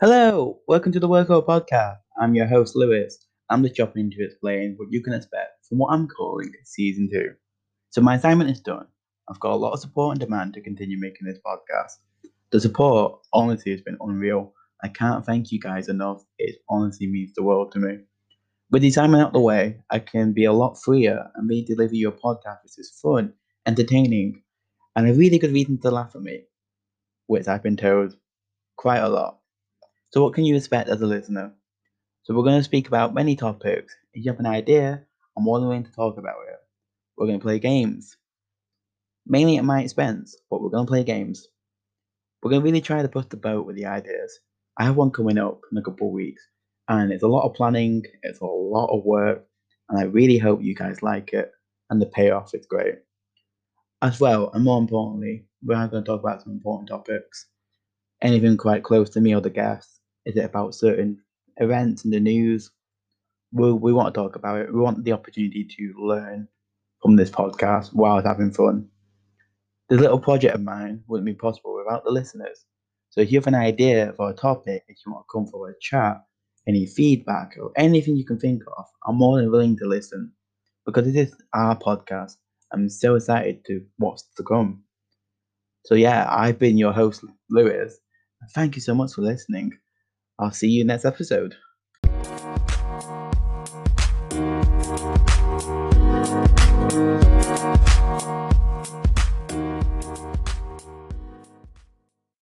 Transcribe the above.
Hello, welcome to the Workout Podcast. I'm your host, Lewis. I'm just jumping into explain what you can expect from what I'm calling Season 2. So, my assignment is done. I've got a lot of support and demand to continue making this podcast. The support, honestly, has been unreal. I can't thank you guys enough. It honestly means the world to me. With the assignment out the way, I can be a lot freer and really deliver you a podcast which is fun, entertaining, and a really good reason to laugh at me, which I've been told quite a lot. So, what can you expect as a listener? So, we're going to speak about many topics. If you have an idea, I'm more than willing to talk about it. We're going to play games, mainly at my expense, but we're going to play games. We're going to really try to push the boat with the ideas. I have one coming up in a couple of weeks, and it's a lot of planning, it's a lot of work, and I really hope you guys like it, and the payoff is great. As well, and more importantly, we're going to talk about some important topics. Anything quite close to me or the guests is it about certain events in the news? We, we want to talk about it. We want the opportunity to learn from this podcast while having fun. This little project of mine wouldn't be possible without the listeners. So if you have an idea for a topic, if you want to come for a chat, any feedback or anything you can think of, I'm more than willing to listen because it is our podcast. I'm so excited to what's to come. So yeah, I've been your host, Lewis. Thank you so much for listening. I'll see you next episode.